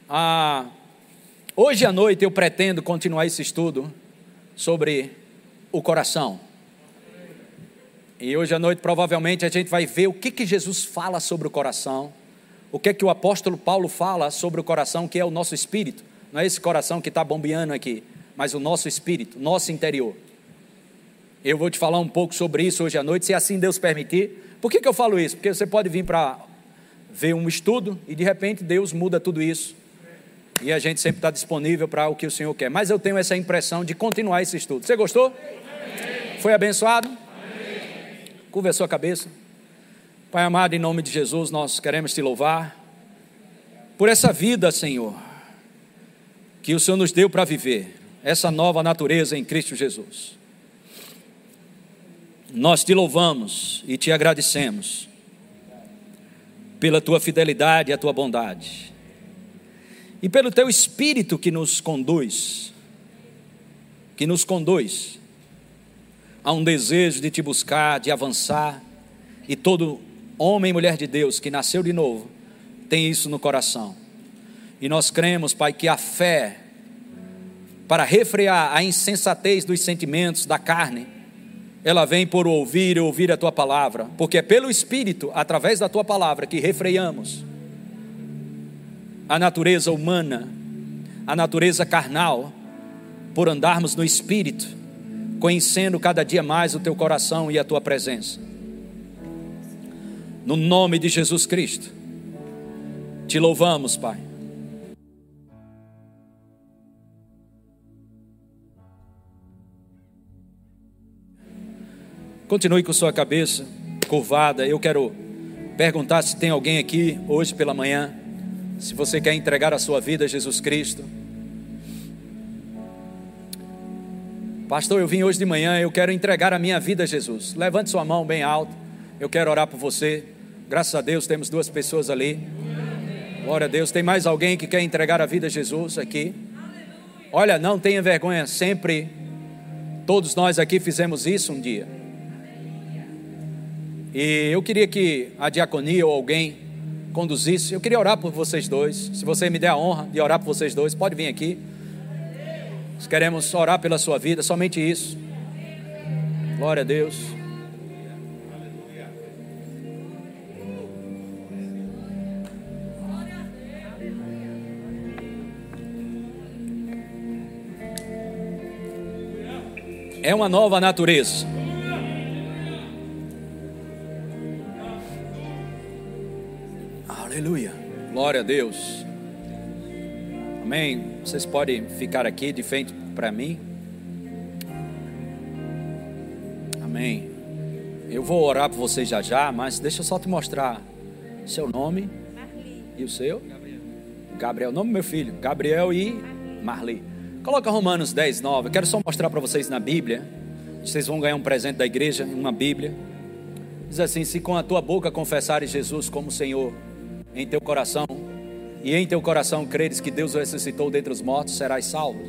Ah, hoje à noite eu pretendo continuar esse estudo sobre o coração. E hoje à noite, provavelmente, a gente vai ver o que, que Jesus fala sobre o coração, o que, que o apóstolo Paulo fala sobre o coração, que é o nosso espírito. Não é esse coração que está bombeando aqui, mas o nosso espírito, nosso interior. Eu vou te falar um pouco sobre isso hoje à noite, se assim Deus permitir. Por que, que eu falo isso? Porque você pode vir para ver um estudo e de repente Deus muda tudo isso. E a gente sempre está disponível para o que o Senhor quer. Mas eu tenho essa impressão de continuar esse estudo. Você gostou? Foi abençoado? Curva a sua cabeça. Pai amado, em nome de Jesus, nós queremos te louvar por essa vida, Senhor, que o Senhor nos deu para viver, essa nova natureza em Cristo Jesus. Nós te louvamos e te agradecemos pela tua fidelidade e a tua bondade, e pelo teu espírito que nos conduz, que nos conduz há um desejo de te buscar, de avançar, e todo homem e mulher de Deus que nasceu de novo tem isso no coração. E nós cremos, Pai, que a fé para refrear a insensatez dos sentimentos da carne, ela vem por ouvir e ouvir a tua palavra, porque é pelo Espírito, através da tua palavra, que refreamos a natureza humana, a natureza carnal, por andarmos no Espírito conhecendo cada dia mais o teu coração e a tua presença. No nome de Jesus Cristo, te louvamos, Pai. Continue com sua cabeça curvada. Eu quero perguntar se tem alguém aqui hoje pela manhã, se você quer entregar a sua vida a Jesus Cristo. Pastor, eu vim hoje de manhã, eu quero entregar a minha vida a Jesus. Levante sua mão bem alto. Eu quero orar por você. Graças a Deus temos duas pessoas ali. Glória a Deus. Tem mais alguém que quer entregar a vida a Jesus aqui? Olha, não tenha vergonha, sempre todos nós aqui fizemos isso um dia. E eu queria que a diaconia ou alguém conduzisse. Eu queria orar por vocês dois. Se você me der a honra de orar por vocês dois, pode vir aqui. Nós queremos orar pela sua vida, somente isso. Glória a Deus. É uma nova natureza. Aleluia. Glória a Deus. Amém. Vocês podem ficar aqui de frente para mim. Amém. Eu vou orar por vocês já já, mas deixa eu só te mostrar seu nome Marli. e o seu. Gabriel. Gabriel, nome do meu filho, Gabriel e Marli. Coloca Romanos 10, 9. Eu quero só mostrar para vocês na Bíblia. Vocês vão ganhar um presente da igreja, uma Bíblia. Diz assim: Se com a tua boca confessares Jesus como Senhor, em teu coração, e em teu coração creres que Deus ressuscitou dentre os mortos, serás salvo.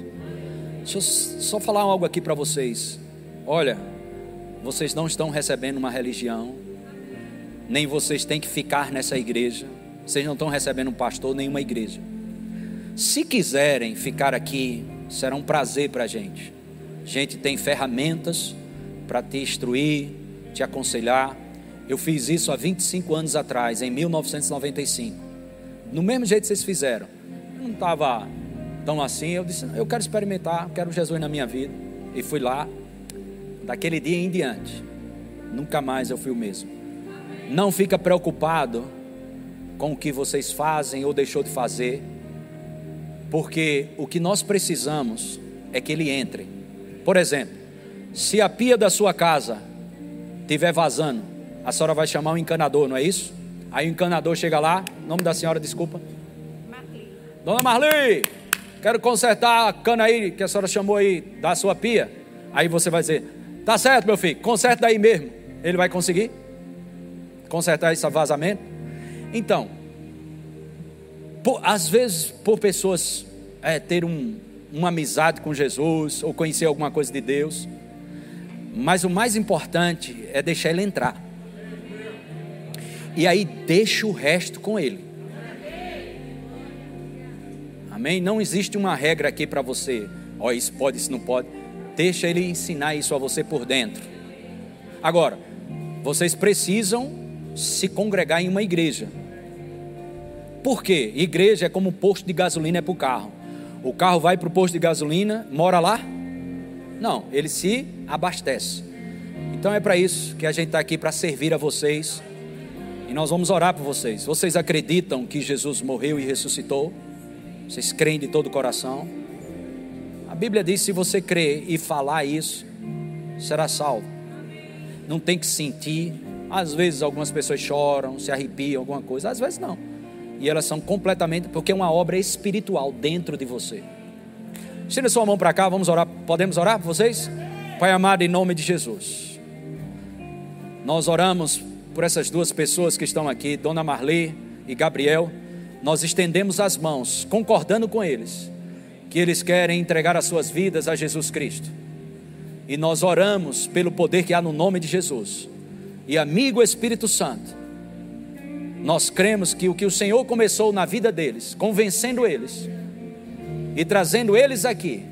Deixa eu só falar algo aqui para vocês. Olha, vocês não estão recebendo uma religião, nem vocês têm que ficar nessa igreja. Vocês não estão recebendo um pastor, nem uma igreja. Se quiserem ficar aqui, será um prazer para a gente. A gente tem ferramentas para te instruir, te aconselhar. Eu fiz isso há 25 anos atrás, em 1995. No mesmo jeito que vocês fizeram. Eu não estava tão assim. Eu disse: Eu quero experimentar, quero Jesus na minha vida. E fui lá. Daquele dia em diante, nunca mais eu fui o mesmo. Não fica preocupado com o que vocês fazem ou deixou de fazer porque o que nós precisamos é que ele entre. Por exemplo, se a pia da sua casa estiver vazando, a senhora vai chamar um encanador, não é isso? Aí o encanador chega lá, nome da senhora, desculpa. Marli. Dona Marli, quero consertar a cana aí que a senhora chamou aí da sua pia. Aí você vai dizer, tá certo, meu filho, conserta daí mesmo. Ele vai conseguir consertar esse vazamento? Então, por, às vezes, por pessoas é, ter um, uma amizade com Jesus ou conhecer alguma coisa de Deus, mas o mais importante é deixar ele entrar. E aí deixa o resto com ele. Amém? Não existe uma regra aqui para você. Ó, oh, isso pode, isso não pode. Deixa ele ensinar isso a você por dentro. Agora, vocês precisam se congregar em uma igreja. Por quê? Igreja é como posto de gasolina é para o carro. O carro vai para o posto de gasolina, mora lá? Não, ele se abastece. Então é para isso que a gente está aqui para servir a vocês. E nós vamos orar por vocês. Vocês acreditam que Jesus morreu e ressuscitou? Vocês creem de todo o coração? A Bíblia diz: se você crer e falar isso, será salvo. Não tem que sentir. Às vezes algumas pessoas choram, se arrepiam, alguma coisa. Às vezes não. E elas são completamente, porque é uma obra espiritual dentro de você. Estenda sua mão para cá, vamos orar. Podemos orar por vocês? Pai amado, em nome de Jesus. Nós oramos por essas duas pessoas que estão aqui, Dona Marli e Gabriel. Nós estendemos as mãos, concordando com eles, que eles querem entregar as suas vidas a Jesus Cristo. E nós oramos pelo poder que há no nome de Jesus. E amigo Espírito Santo, nós cremos que o que o Senhor começou na vida deles, convencendo eles e trazendo eles aqui,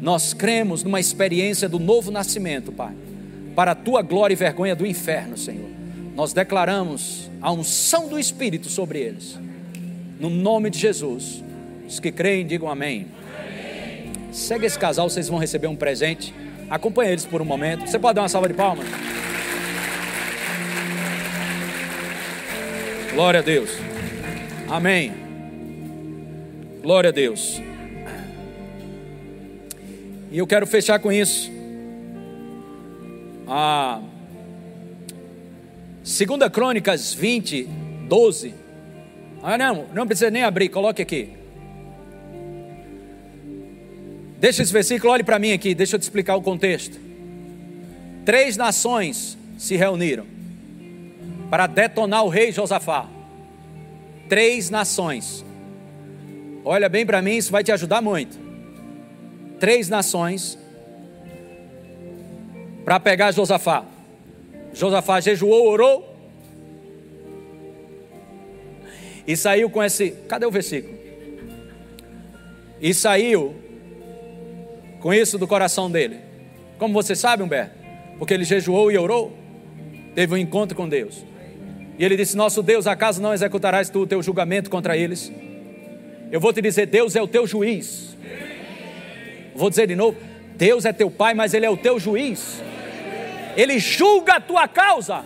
nós cremos numa experiência do novo nascimento, Pai, para a tua glória e vergonha do inferno, Senhor. Nós declaramos a unção do Espírito sobre eles, no nome de Jesus. Os que creem, digam amém. amém. Segue esse casal, vocês vão receber um presente. Acompanhe eles por um momento. Você pode dar uma salva de palmas? Glória a Deus. Amém. Glória a Deus. E eu quero fechar com isso. A Segunda Crônicas 20, 12. Ah, não, não precisa nem abrir, coloque aqui. Deixa esse versículo, olhe para mim aqui, deixa eu te explicar o contexto. Três nações se reuniram para detonar o rei Josafá. Três nações. Olha bem para mim, isso vai te ajudar muito. Três nações para pegar Josafá. Josafá jejuou, orou. E saiu com esse. Cadê o versículo? E saiu com isso do coração dele. Como você sabe, Humberto? Porque ele jejuou e orou, teve um encontro com Deus. E ele disse: Nosso Deus, acaso não executarás tu o teu julgamento contra eles? Eu vou te dizer: Deus é o teu juiz. Vou dizer de novo: Deus é teu pai, mas Ele é o teu juiz. Ele julga a tua causa.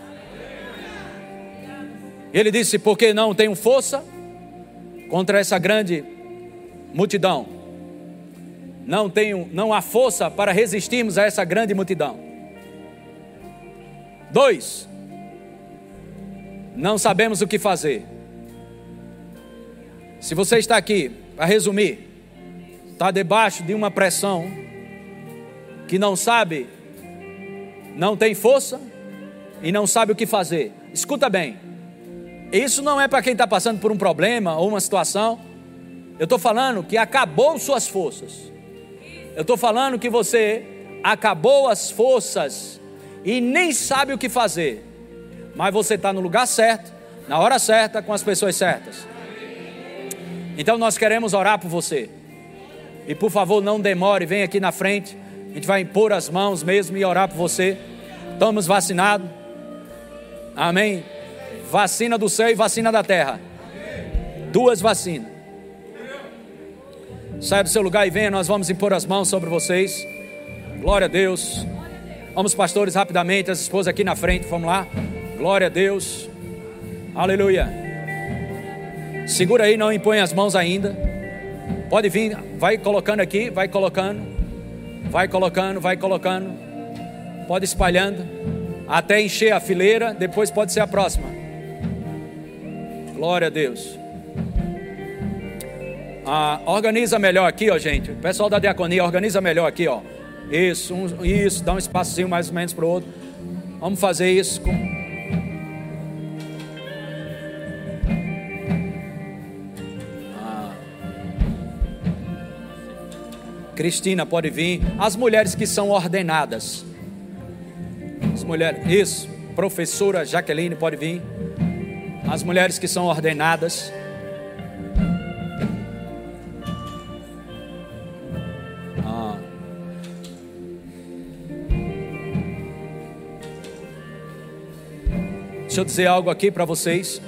Ele disse: Porque não tenho força contra essa grande multidão. Não tenho, não há força para resistirmos a essa grande multidão. Dois, não sabemos o que fazer. Se você está aqui, para resumir, está debaixo de uma pressão que não sabe, não tem força e não sabe o que fazer. Escuta bem, isso não é para quem está passando por um problema ou uma situação. Eu estou falando que acabou suas forças. Eu estou falando que você acabou as forças e nem sabe o que fazer. Mas você está no lugar certo, na hora certa, com as pessoas certas. Então nós queremos orar por você. E por favor, não demore, vem aqui na frente. Gente vai impor as mãos mesmo e orar por você. Estamos vacinados. Amém. Vacina do céu e vacina da terra. Duas vacinas. Saia do seu lugar e venha, nós vamos impor as mãos sobre vocês. Glória a Deus. Vamos, pastores, rapidamente, as esposas aqui na frente, vamos lá. Glória a Deus. Aleluia. Segura aí, não impõe as mãos ainda. Pode vir, vai colocando aqui, vai colocando. Vai colocando, vai colocando. Pode espalhando até encher a fileira, depois pode ser a próxima. Glória a Deus. Ah, organiza melhor aqui, ó, gente. O pessoal da diaconia, organiza melhor aqui, ó. Isso, um, isso, dá um espacinho mais ou menos para o outro. Vamos fazer isso com. Cristina pode vir. As mulheres que são ordenadas. As mulheres, isso. Professora Jaqueline pode vir as mulheres que são ordenadas. Ah. Deixa eu dizer algo aqui para vocês.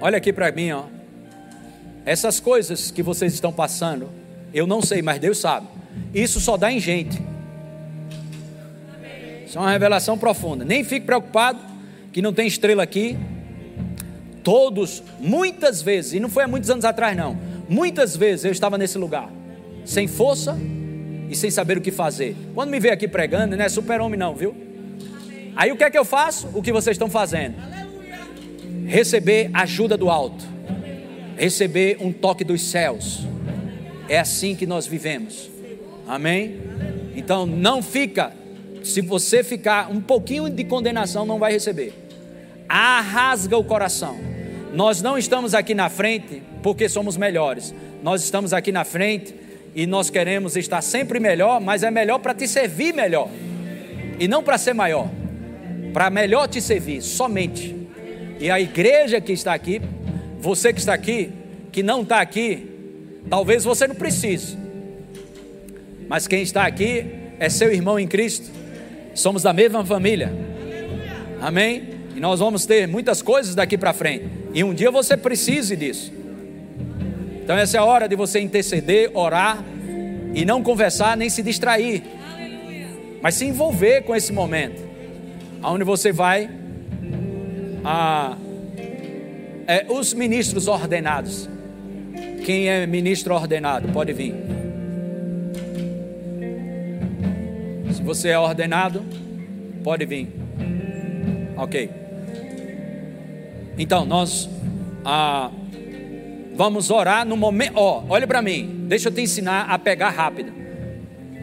Olha aqui para mim, ó. Essas coisas que vocês estão passando, eu não sei, mas Deus sabe. Isso só dá em gente. Isso é uma revelação profunda. Nem fique preocupado que não tem estrela aqui. Todos, muitas vezes, e não foi há muitos anos atrás, não. Muitas vezes eu estava nesse lugar, sem força e sem saber o que fazer. Quando me vê aqui pregando, não é super-homem, não, viu? Aí o que é que eu faço? O que vocês estão fazendo? Receber ajuda do alto, receber um toque dos céus. É assim que nós vivemos. Amém? Então não fica se você ficar um pouquinho de condenação, não vai receber. Arrasga o coração. Nós não estamos aqui na frente porque somos melhores. Nós estamos aqui na frente e nós queremos estar sempre melhor, mas é melhor para te servir melhor. E não para ser maior. Para melhor te servir, somente. E a igreja que está aqui, você que está aqui, que não está aqui, talvez você não precise. Mas quem está aqui é seu irmão em Cristo somos da mesma família. Amém? E nós vamos ter muitas coisas daqui para frente. E um dia você precise disso. Então essa é a hora de você interceder, orar e não conversar nem se distrair. Mas se envolver com esse momento. Aonde você vai a é, os ministros ordenados. Quem é ministro ordenado pode vir. Se você é ordenado, pode vir. Ok. Então, nós ah, vamos orar no momento. Ó, oh, olha para mim. Deixa eu te ensinar a pegar rápido.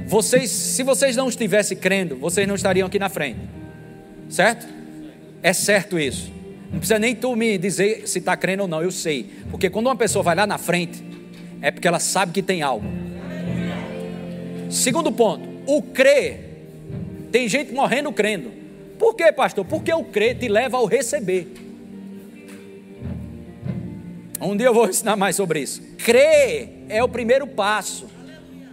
Vocês, se vocês não estivessem crendo, vocês não estariam aqui na frente. Certo? É certo isso. Não precisa nem tu me dizer se está crendo ou não, eu sei. Porque quando uma pessoa vai lá na frente, é porque ela sabe que tem algo. Segundo ponto, o crer tem gente morrendo crendo. Por quê, pastor? Porque o crer te leva ao receber. Um dia eu vou ensinar mais sobre isso. Crer é o primeiro passo.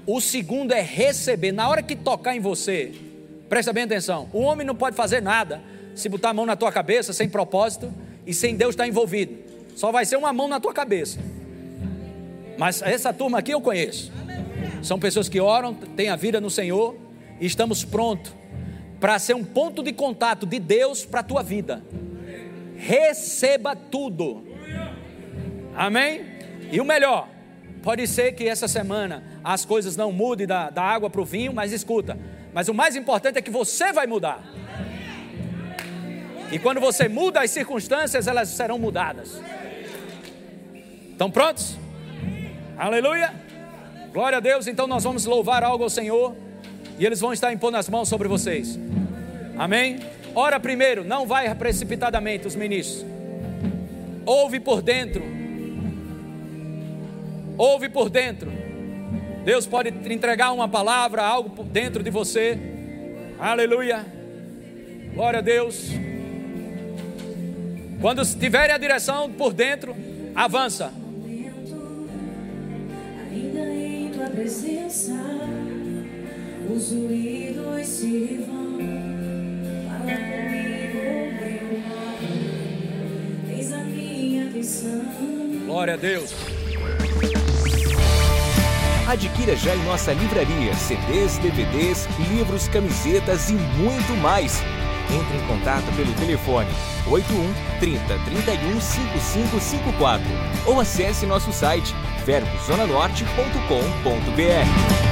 O segundo é receber. Na hora que tocar em você, presta bem atenção. O homem não pode fazer nada se botar a mão na tua cabeça sem propósito e sem Deus estar envolvido. Só vai ser uma mão na tua cabeça. Mas essa turma aqui eu conheço. São pessoas que oram, têm a vida no Senhor e estamos prontos para ser um ponto de contato de Deus para a tua vida. Receba tudo. Amém? E o melhor, pode ser que essa semana as coisas não mudem da, da água para o vinho, mas escuta. Mas o mais importante é que você vai mudar. E quando você muda as circunstâncias, elas serão mudadas. Estão prontos? Aleluia! Glória a Deus. Então nós vamos louvar algo ao Senhor. E eles vão estar impondo as mãos sobre vocês. Amém? Ora primeiro, não vai precipitadamente os ministros. Ouve por dentro. Ouve por dentro. Deus pode entregar uma palavra, algo dentro de você. Aleluia. Glória a Deus. Quando tiverem a direção por dentro, avança. Ainda em tua presença, os ruídos se vão. Fala comigo, meu Eis a minha missão. Glória a Deus. Adquira já em nossa livraria CDs, DVDs, livros, camisetas e muito mais. Entre em contato pelo telefone 81 30 31 5554 ou acesse nosso site verbozonanorte.com.br.